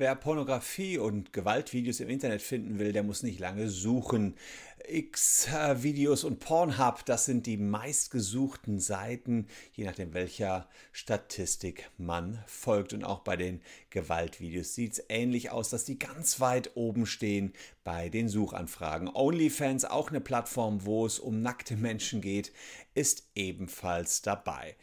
Wer Pornografie und Gewaltvideos im Internet finden will, der muss nicht lange suchen. X-Videos und Pornhub, das sind die meistgesuchten Seiten, je nachdem welcher Statistik man folgt. Und auch bei den Gewaltvideos sieht es ähnlich aus, dass die ganz weit oben stehen bei den Suchanfragen. OnlyFans, auch eine Plattform, wo es um nackte Menschen geht, ist ebenfalls dabei.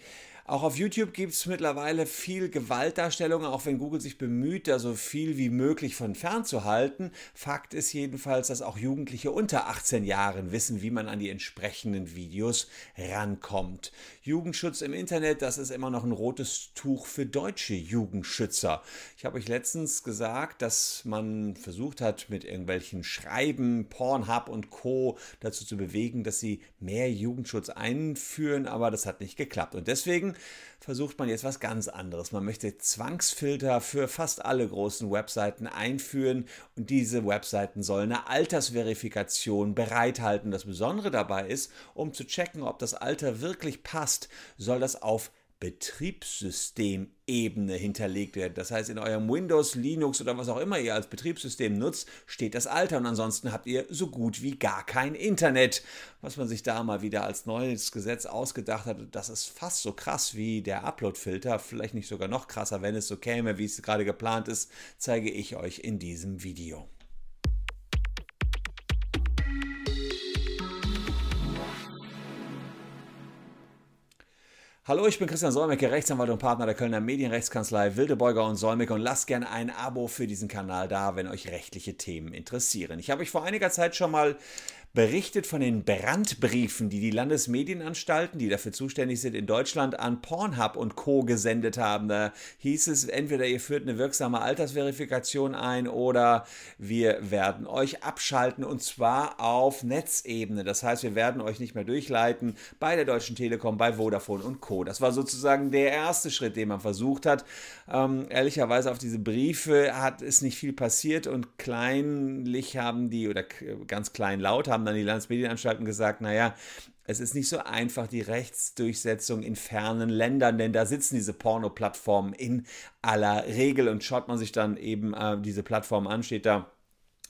Auch auf YouTube gibt es mittlerweile viel Gewaltdarstellungen, auch wenn Google sich bemüht, da so viel wie möglich von fernzuhalten. Fakt ist jedenfalls, dass auch Jugendliche unter 18 Jahren wissen, wie man an die entsprechenden Videos rankommt. Jugendschutz im Internet, das ist immer noch ein rotes Tuch für deutsche Jugendschützer. Ich habe euch letztens gesagt, dass man versucht hat, mit irgendwelchen Schreiben, Pornhub und Co. dazu zu bewegen, dass sie mehr Jugendschutz einführen, aber das hat nicht geklappt. Und deswegen versucht man jetzt was ganz anderes. Man möchte Zwangsfilter für fast alle großen Webseiten einführen und diese Webseiten sollen eine Altersverifikation bereithalten. Das Besondere dabei ist, um zu checken, ob das Alter wirklich passt, soll das auf Betriebssystemebene hinterlegt werden. Das heißt, in eurem Windows, Linux oder was auch immer ihr als Betriebssystem nutzt, steht das Alter und ansonsten habt ihr so gut wie gar kein Internet. Was man sich da mal wieder als neues Gesetz ausgedacht hat, das ist fast so krass wie der Upload-Filter, vielleicht nicht sogar noch krasser, wenn es so käme, wie es gerade geplant ist, zeige ich euch in diesem Video. Hallo, ich bin Christian Solmecke, Rechtsanwalt und Partner der Kölner Medienrechtskanzlei Wildebeuger und Solmecke und lasst gerne ein Abo für diesen Kanal da, wenn euch rechtliche Themen interessieren. Ich habe euch vor einiger Zeit schon mal berichtet von den Brandbriefen, die die Landesmedienanstalten, die dafür zuständig sind, in Deutschland an Pornhub und Co. gesendet haben. Da hieß es, entweder ihr führt eine wirksame Altersverifikation ein oder wir werden euch abschalten und zwar auf Netzebene. Das heißt, wir werden euch nicht mehr durchleiten bei der Deutschen Telekom, bei Vodafone und Co. Das war sozusagen der erste Schritt, den man versucht hat. Ähm, ehrlicherweise auf diese Briefe hat es nicht viel passiert und kleinlich haben die oder ganz klein laut haben haben dann die Landesmedienanstalten gesagt, naja, es ist nicht so einfach die Rechtsdurchsetzung in fernen Ländern, denn da sitzen diese Porno-Plattformen in aller Regel. Und schaut man sich dann eben äh, diese Plattform an, steht da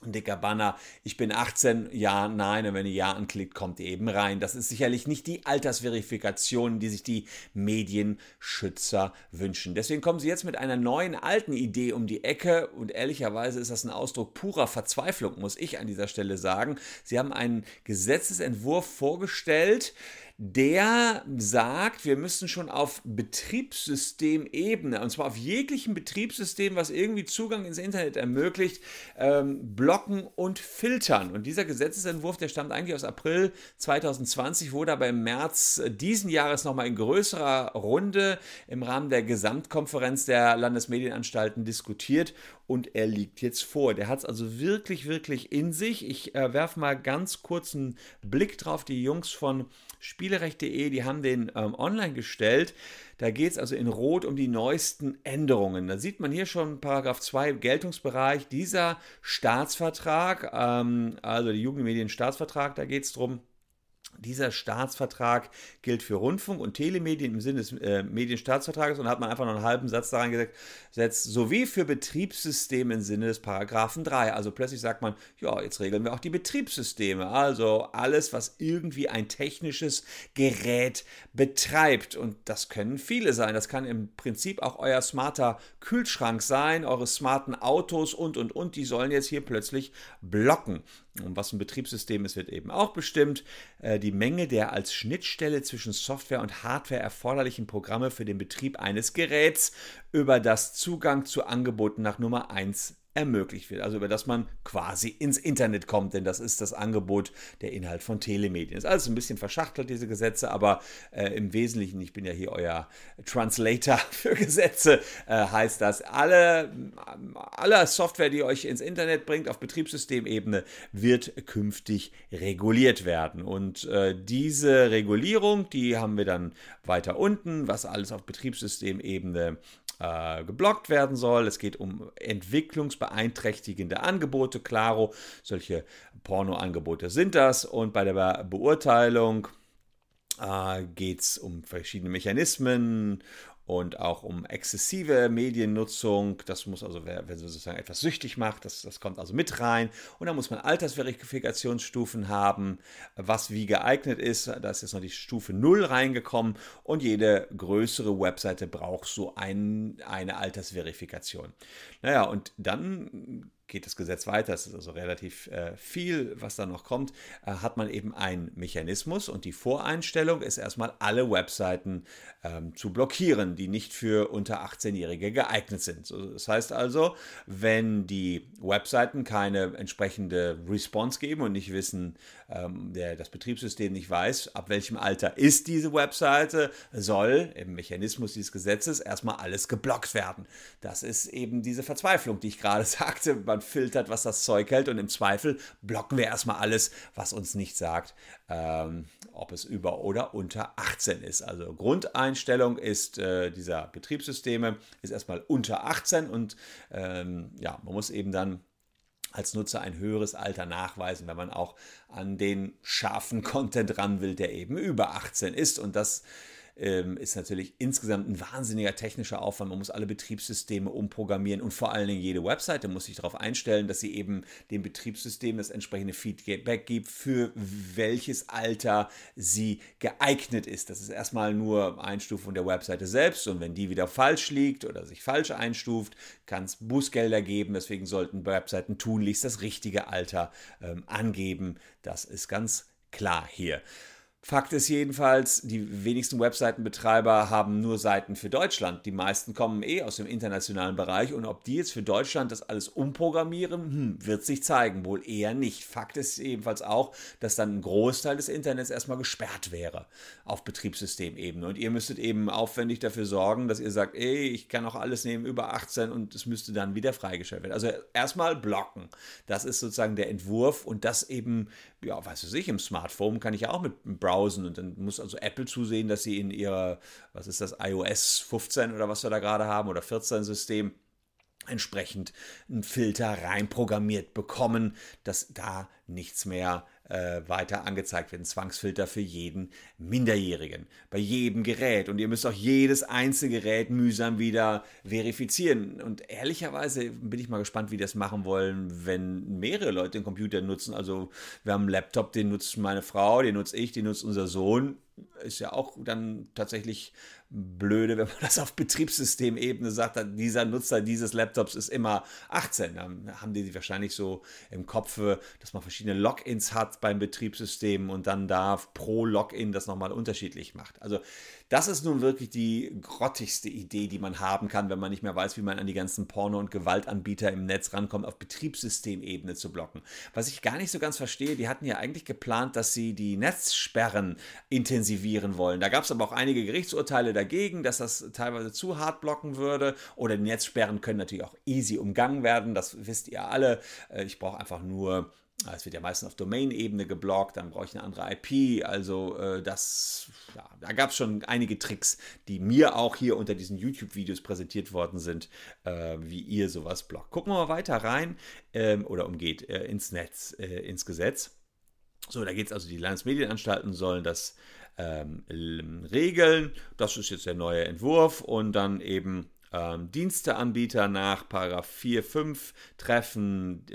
dicker Banner, ich bin 18, ja, nein, und wenn ihr Ja anklickt, kommt ihr eben rein. Das ist sicherlich nicht die Altersverifikation, die sich die Medienschützer wünschen. Deswegen kommen sie jetzt mit einer neuen, alten Idee um die Ecke und ehrlicherweise ist das ein Ausdruck purer Verzweiflung, muss ich an dieser Stelle sagen. Sie haben einen Gesetzesentwurf vorgestellt, der sagt, wir müssen schon auf Betriebssystemebene, und zwar auf jeglichem Betriebssystem, was irgendwie Zugang ins Internet ermöglicht, ähm, blocken und filtern. Und dieser Gesetzesentwurf, der stammt eigentlich aus April 2020, wurde aber im März diesen Jahres nochmal in größerer Runde im Rahmen der Gesamtkonferenz der Landesmedienanstalten diskutiert und er liegt jetzt vor. Der hat es also wirklich, wirklich in sich. Ich äh, werfe mal ganz kurz einen Blick drauf. Die Jungs von Spielerecht.de, die haben den ähm, online gestellt. Da geht es also in Rot um die neuesten Änderungen. Da sieht man hier schon Paragraph 2 Geltungsbereich. Dieser Staatsvertrag, ähm, also der Jugendmedienstaatsvertrag, da geht es darum, dieser Staatsvertrag gilt für Rundfunk und Telemedien im Sinne des äh, Medienstaatsvertrages und hat man einfach noch einen halben Satz daran gesetzt, sowie für Betriebssysteme im Sinne des Paragraphen 3. Also plötzlich sagt man, ja, jetzt regeln wir auch die Betriebssysteme, also alles, was irgendwie ein technisches Gerät betreibt. Und das können viele sein. Das kann im Prinzip auch euer smarter Kühlschrank sein, eure smarten Autos und, und, und. Die sollen jetzt hier plötzlich blocken. Und was ein Betriebssystem ist, wird eben auch bestimmt. Äh, die Menge der als Schnittstelle zwischen Software und Hardware erforderlichen Programme für den Betrieb eines Geräts, über das Zugang zu Angeboten nach Nummer 1 ermöglicht wird. Also über das man quasi ins Internet kommt, denn das ist das Angebot, der Inhalt von Telemedien. Ist alles ein bisschen verschachtelt, diese Gesetze, aber äh, im Wesentlichen, ich bin ja hier euer Translator für Gesetze, äh, heißt das, alle, alle Software, die euch ins Internet bringt, auf Betriebssystemebene, wird künftig reguliert werden. Und äh, diese Regulierung, die haben wir dann weiter unten, was alles auf Betriebssystemebene äh, geblockt werden soll. Es geht um entwicklungsbeeinträchtigende Angebote. Claro, solche Pornoangebote sind das. Und bei der Beurteilung äh, geht es um verschiedene Mechanismen und auch um exzessive Mediennutzung. Das muss also, wenn sie sozusagen etwas süchtig macht, das, das kommt also mit rein. Und dann muss man Altersverifikationsstufen haben, was wie geeignet ist. Da ist jetzt noch die Stufe 0 reingekommen und jede größere Webseite braucht so ein, eine Altersverifikation. Naja, und dann geht das Gesetz weiter, es ist also relativ äh, viel, was da noch kommt, äh, hat man eben einen Mechanismus und die Voreinstellung ist erstmal alle Webseiten ähm, zu blockieren, die nicht für unter 18-Jährige geeignet sind. So, das heißt also, wenn die Webseiten keine entsprechende Response geben und nicht wissen, ähm, der, das Betriebssystem nicht weiß, ab welchem Alter ist diese Webseite, soll im Mechanismus dieses Gesetzes erstmal alles geblockt werden. Das ist eben diese Verzweiflung, die ich gerade sagte. Man filtert, was das Zeug hält und im Zweifel blocken wir erstmal alles, was uns nicht sagt, ähm, ob es über oder unter 18 ist. Also Grundeinstellung ist äh, dieser Betriebssysteme ist erstmal unter 18 und ähm, ja, man muss eben dann als Nutzer ein höheres Alter nachweisen, wenn man auch an den scharfen Content ran will, der eben über 18 ist. Und das ähm, ist natürlich insgesamt ein wahnsinniger technischer Aufwand. Man muss alle Betriebssysteme umprogrammieren und vor allen Dingen jede Webseite muss sich darauf einstellen, dass sie eben dem Betriebssystem das entsprechende Feedback gibt, für welches Alter sie geeignet ist. Das ist erstmal nur Einstufung der Webseite selbst und wenn die wieder falsch liegt oder sich falsch einstuft, kann es Bußgelder geben. Deswegen sollten Webseiten tunlichst das richtige Alter ähm, angeben. Das ist ganz klar hier. Fakt ist jedenfalls, die wenigsten Webseitenbetreiber haben nur Seiten für Deutschland. Die meisten kommen eh aus dem internationalen Bereich und ob die jetzt für Deutschland das alles umprogrammieren, hm, wird sich zeigen. Wohl eher nicht. Fakt ist ebenfalls auch, dass dann ein Großteil des Internets erstmal gesperrt wäre auf Betriebssystemebene. Und ihr müsstet eben aufwendig dafür sorgen, dass ihr sagt, ey, ich kann auch alles nehmen über 18 und es müsste dann wieder freigestellt werden. Also erstmal blocken. Das ist sozusagen der Entwurf und das eben, ja, weiß ich, im Smartphone kann ich ja auch mit Browser browsen und dann muss also Apple zusehen, dass sie in ihrer, was ist das, iOS 15 oder was wir da gerade haben oder 14 System entsprechend einen Filter reinprogrammiert bekommen, dass da nichts mehr äh, weiter angezeigt wird. Ein Zwangsfilter für jeden Minderjährigen. Bei jedem Gerät. Und ihr müsst auch jedes einzelne Gerät mühsam wieder verifizieren. Und ehrlicherweise bin ich mal gespannt, wie das machen wollen, wenn mehrere Leute den Computer nutzen. Also wir haben einen Laptop, den nutzt meine Frau, den nutze ich, den nutzt unser Sohn ist ja auch dann tatsächlich blöde, wenn man das auf Betriebssystemebene sagt, dieser Nutzer dieses Laptops ist immer 18. Dann haben die wahrscheinlich so im Kopf, dass man verschiedene Logins hat beim Betriebssystem und dann da pro Login das nochmal unterschiedlich macht. Also das ist nun wirklich die grottigste Idee, die man haben kann, wenn man nicht mehr weiß, wie man an die ganzen Porno- und Gewaltanbieter im Netz rankommt, auf Betriebssystemebene zu blocken. Was ich gar nicht so ganz verstehe, die hatten ja eigentlich geplant, dass sie die Netzsperren intensivieren wollen. Da gab es aber auch einige Gerichtsurteile dagegen, dass das teilweise zu hart blocken würde. Oder die Netzsperren können natürlich auch easy umgangen werden, das wisst ihr alle. Äh, ich brauche einfach nur es wird ja meistens auf Domain-Ebene geblockt, dann brauche ich eine andere IP. Also äh, das, ja, da gab es schon einige Tricks, die mir auch hier unter diesen YouTube-Videos präsentiert worden sind, äh, wie ihr sowas blockt. Gucken wir mal weiter rein ähm, oder umgeht äh, ins Netz, äh, ins Gesetz. So, da geht es also, die Landesmedienanstalten sollen das ähm, regeln. Das ist jetzt der neue Entwurf und dann eben ähm, Diensteanbieter nach Paragraph 4, 5 treffen.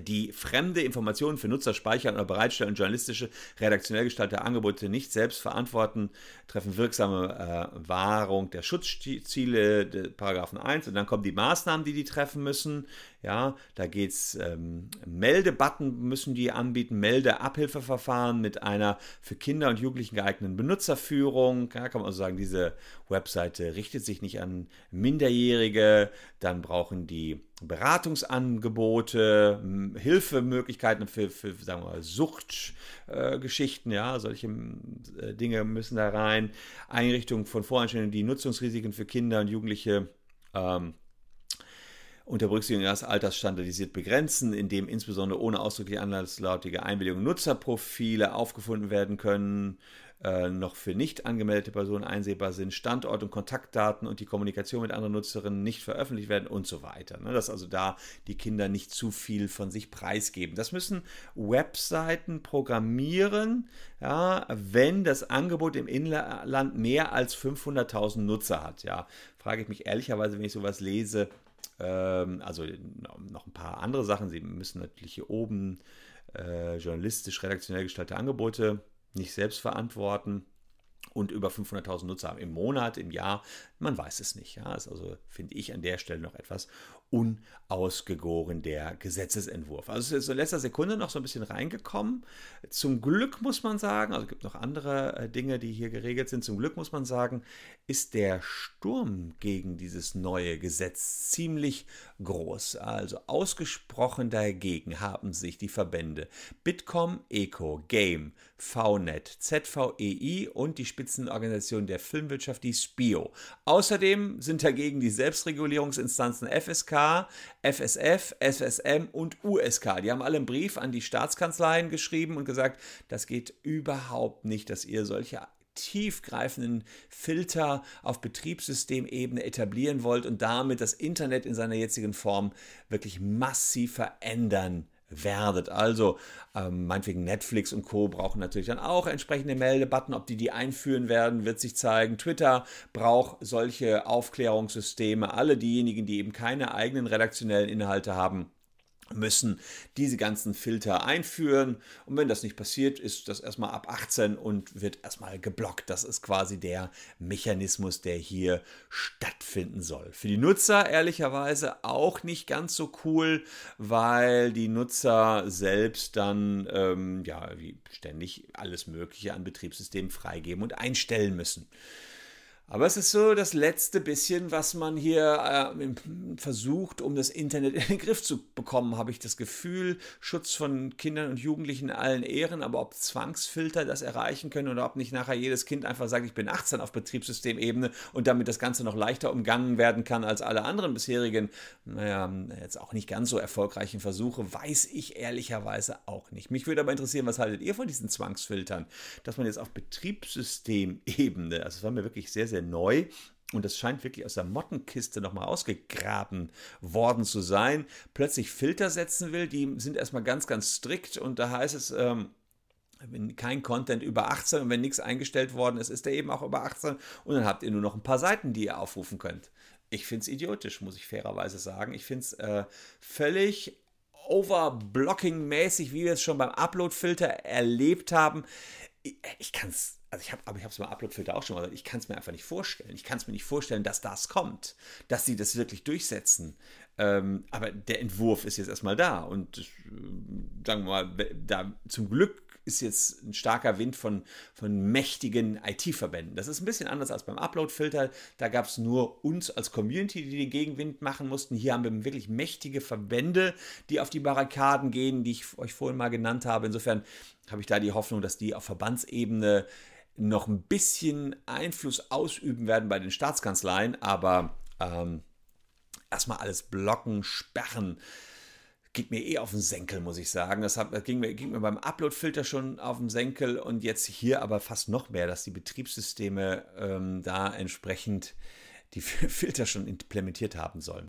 Die fremde Informationen für Nutzer speichern oder bereitstellen und journalistische, redaktionell gestaltete Angebote nicht selbst verantworten, treffen wirksame äh, Wahrung der Schutzziele, de, Paragraphen 1 und dann kommen die Maßnahmen, die die treffen müssen. Ja, da geht es, ähm, Meldebutton müssen die anbieten, Meldeabhilfeverfahren mit einer für Kinder und Jugendlichen geeigneten Benutzerführung. Da kann man also sagen, diese Webseite richtet sich nicht an Minderjährige. Dann brauchen die Beratungsangebote, Hilfemöglichkeiten für, für sagen wir mal, Suchtgeschichten, äh, ja, solche äh, Dinge müssen da rein. Einrichtung von Voreinstellungen, die Nutzungsrisiken für Kinder und Jugendliche ähm, unter Berücksichtigung des Alters standardisiert begrenzen, indem insbesondere ohne ausdrücklich anderslautige Einwilligung Nutzerprofile aufgefunden werden können, äh, noch für nicht angemeldete Personen einsehbar sind, Standort und Kontaktdaten und die Kommunikation mit anderen Nutzerinnen nicht veröffentlicht werden und so weiter. Ne? Dass also da die Kinder nicht zu viel von sich preisgeben. Das müssen Webseiten programmieren, ja, wenn das Angebot im Inland mehr als 500.000 Nutzer hat. Ja, frage ich mich ehrlicherweise, wenn ich sowas lese, also noch ein paar andere Sachen. Sie müssen natürlich hier oben äh, journalistisch, redaktionell gestaltete Angebote nicht selbst verantworten und über 500.000 Nutzer haben im Monat, im Jahr, man weiß es nicht. Ja, ist also, finde ich, an der Stelle noch etwas unausgegoren, der Gesetzesentwurf. Also es ist in letzter Sekunde noch so ein bisschen reingekommen. Zum Glück muss man sagen, also es gibt noch andere äh, Dinge, die hier geregelt sind. Zum Glück muss man sagen, ist der Sturm gegen dieses neue Gesetz ziemlich groß. Also ausgesprochen dagegen haben sich die Verbände Bitkom, Eco, Game, VNet, ZVEI und die Spitzenorganisation der Filmwirtschaft, die SPIO. Außerdem sind dagegen die Selbstregulierungsinstanzen FSK, FSF, FSM und USK. Die haben alle einen Brief an die Staatskanzleien geschrieben und gesagt, das geht überhaupt nicht, dass ihr solche tiefgreifenden Filter auf Betriebssystemebene etablieren wollt und damit das Internet in seiner jetzigen Form wirklich massiv verändern werdet. Also ähm, meinetwegen Netflix und Co. brauchen natürlich dann auch entsprechende Meldebutton. Ob die die einführen werden, wird sich zeigen. Twitter braucht solche Aufklärungssysteme. Alle diejenigen, die eben keine eigenen redaktionellen Inhalte haben, müssen diese ganzen Filter einführen. Und wenn das nicht passiert, ist das erstmal ab 18 und wird erstmal geblockt. Das ist quasi der Mechanismus, der hier stattfinden soll. Für die Nutzer ehrlicherweise auch nicht ganz so cool, weil die Nutzer selbst dann ähm, ja ständig alles Mögliche an Betriebssystemen freigeben und einstellen müssen. Aber es ist so das letzte bisschen, was man hier äh, versucht, um das Internet in den Griff zu bekommen, habe ich das Gefühl. Schutz von Kindern und Jugendlichen in allen Ehren, aber ob Zwangsfilter das erreichen können oder ob nicht nachher jedes Kind einfach sagt, ich bin 18 auf Betriebssystemebene und damit das Ganze noch leichter umgangen werden kann als alle anderen bisherigen, naja, jetzt auch nicht ganz so erfolgreichen Versuche, weiß ich ehrlicherweise auch nicht. Mich würde aber interessieren, was haltet ihr von diesen Zwangsfiltern? Dass man jetzt auf Betriebssystemebene, also das war mir wirklich sehr, sehr sehr neu. Und das scheint wirklich aus der Mottenkiste nochmal ausgegraben worden zu sein. Plötzlich Filter setzen will, die sind erstmal ganz, ganz strikt. Und da heißt es, ähm, wenn kein Content über 18 und wenn nichts eingestellt worden ist, ist der eben auch über 18. Und dann habt ihr nur noch ein paar Seiten, die ihr aufrufen könnt. Ich finde es idiotisch, muss ich fairerweise sagen. Ich finde es äh, völlig overblocking-mäßig, wie wir es schon beim Upload-Filter erlebt haben. Ich, ich kann es also ich habe, aber ich habe es beim Uploadfilter auch schon mal gesagt, ich kann es mir einfach nicht vorstellen. Ich kann es mir nicht vorstellen, dass das kommt, dass sie das wirklich durchsetzen. Ähm, aber der Entwurf ist jetzt erstmal da und äh, sagen wir mal, da zum Glück ist jetzt ein starker Wind von, von mächtigen IT-Verbänden. Das ist ein bisschen anders als beim Upload-Filter. Da gab es nur uns als Community, die den Gegenwind machen mussten. Hier haben wir wirklich mächtige Verbände, die auf die Barrikaden gehen, die ich euch vorhin mal genannt habe. Insofern habe ich da die Hoffnung, dass die auf Verbandsebene noch ein bisschen Einfluss ausüben werden bei den Staatskanzleien, aber ähm, erstmal alles blocken, sperren, geht mir eh auf den Senkel, muss ich sagen. Das, hat, das ging, mir, ging mir beim Upload-Filter schon auf den Senkel und jetzt hier aber fast noch mehr, dass die Betriebssysteme ähm, da entsprechend die Filter schon implementiert haben sollen.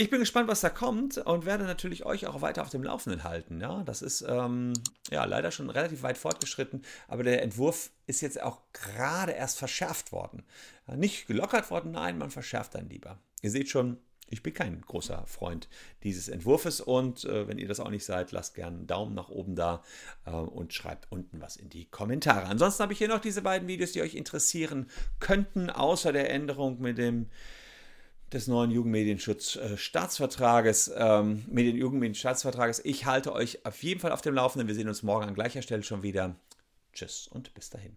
Ich bin gespannt, was da kommt und werde natürlich euch auch weiter auf dem Laufenden halten. Ja, das ist ähm, ja leider schon relativ weit fortgeschritten, aber der Entwurf ist jetzt auch gerade erst verschärft worden. Nicht gelockert worden, nein, man verschärft dann lieber. Ihr seht schon, ich bin kein großer Freund dieses Entwurfs und äh, wenn ihr das auch nicht seid, lasst gerne einen Daumen nach oben da äh, und schreibt unten was in die Kommentare. Ansonsten habe ich hier noch diese beiden Videos, die euch interessieren könnten, außer der Änderung mit dem des neuen Jugendmedienschutzstaatsvertrages, ähm, Medien-Jugendmedienstaatsvertrages. Ich halte euch auf jeden Fall auf dem Laufenden. Wir sehen uns morgen an gleicher Stelle schon wieder. Tschüss und bis dahin.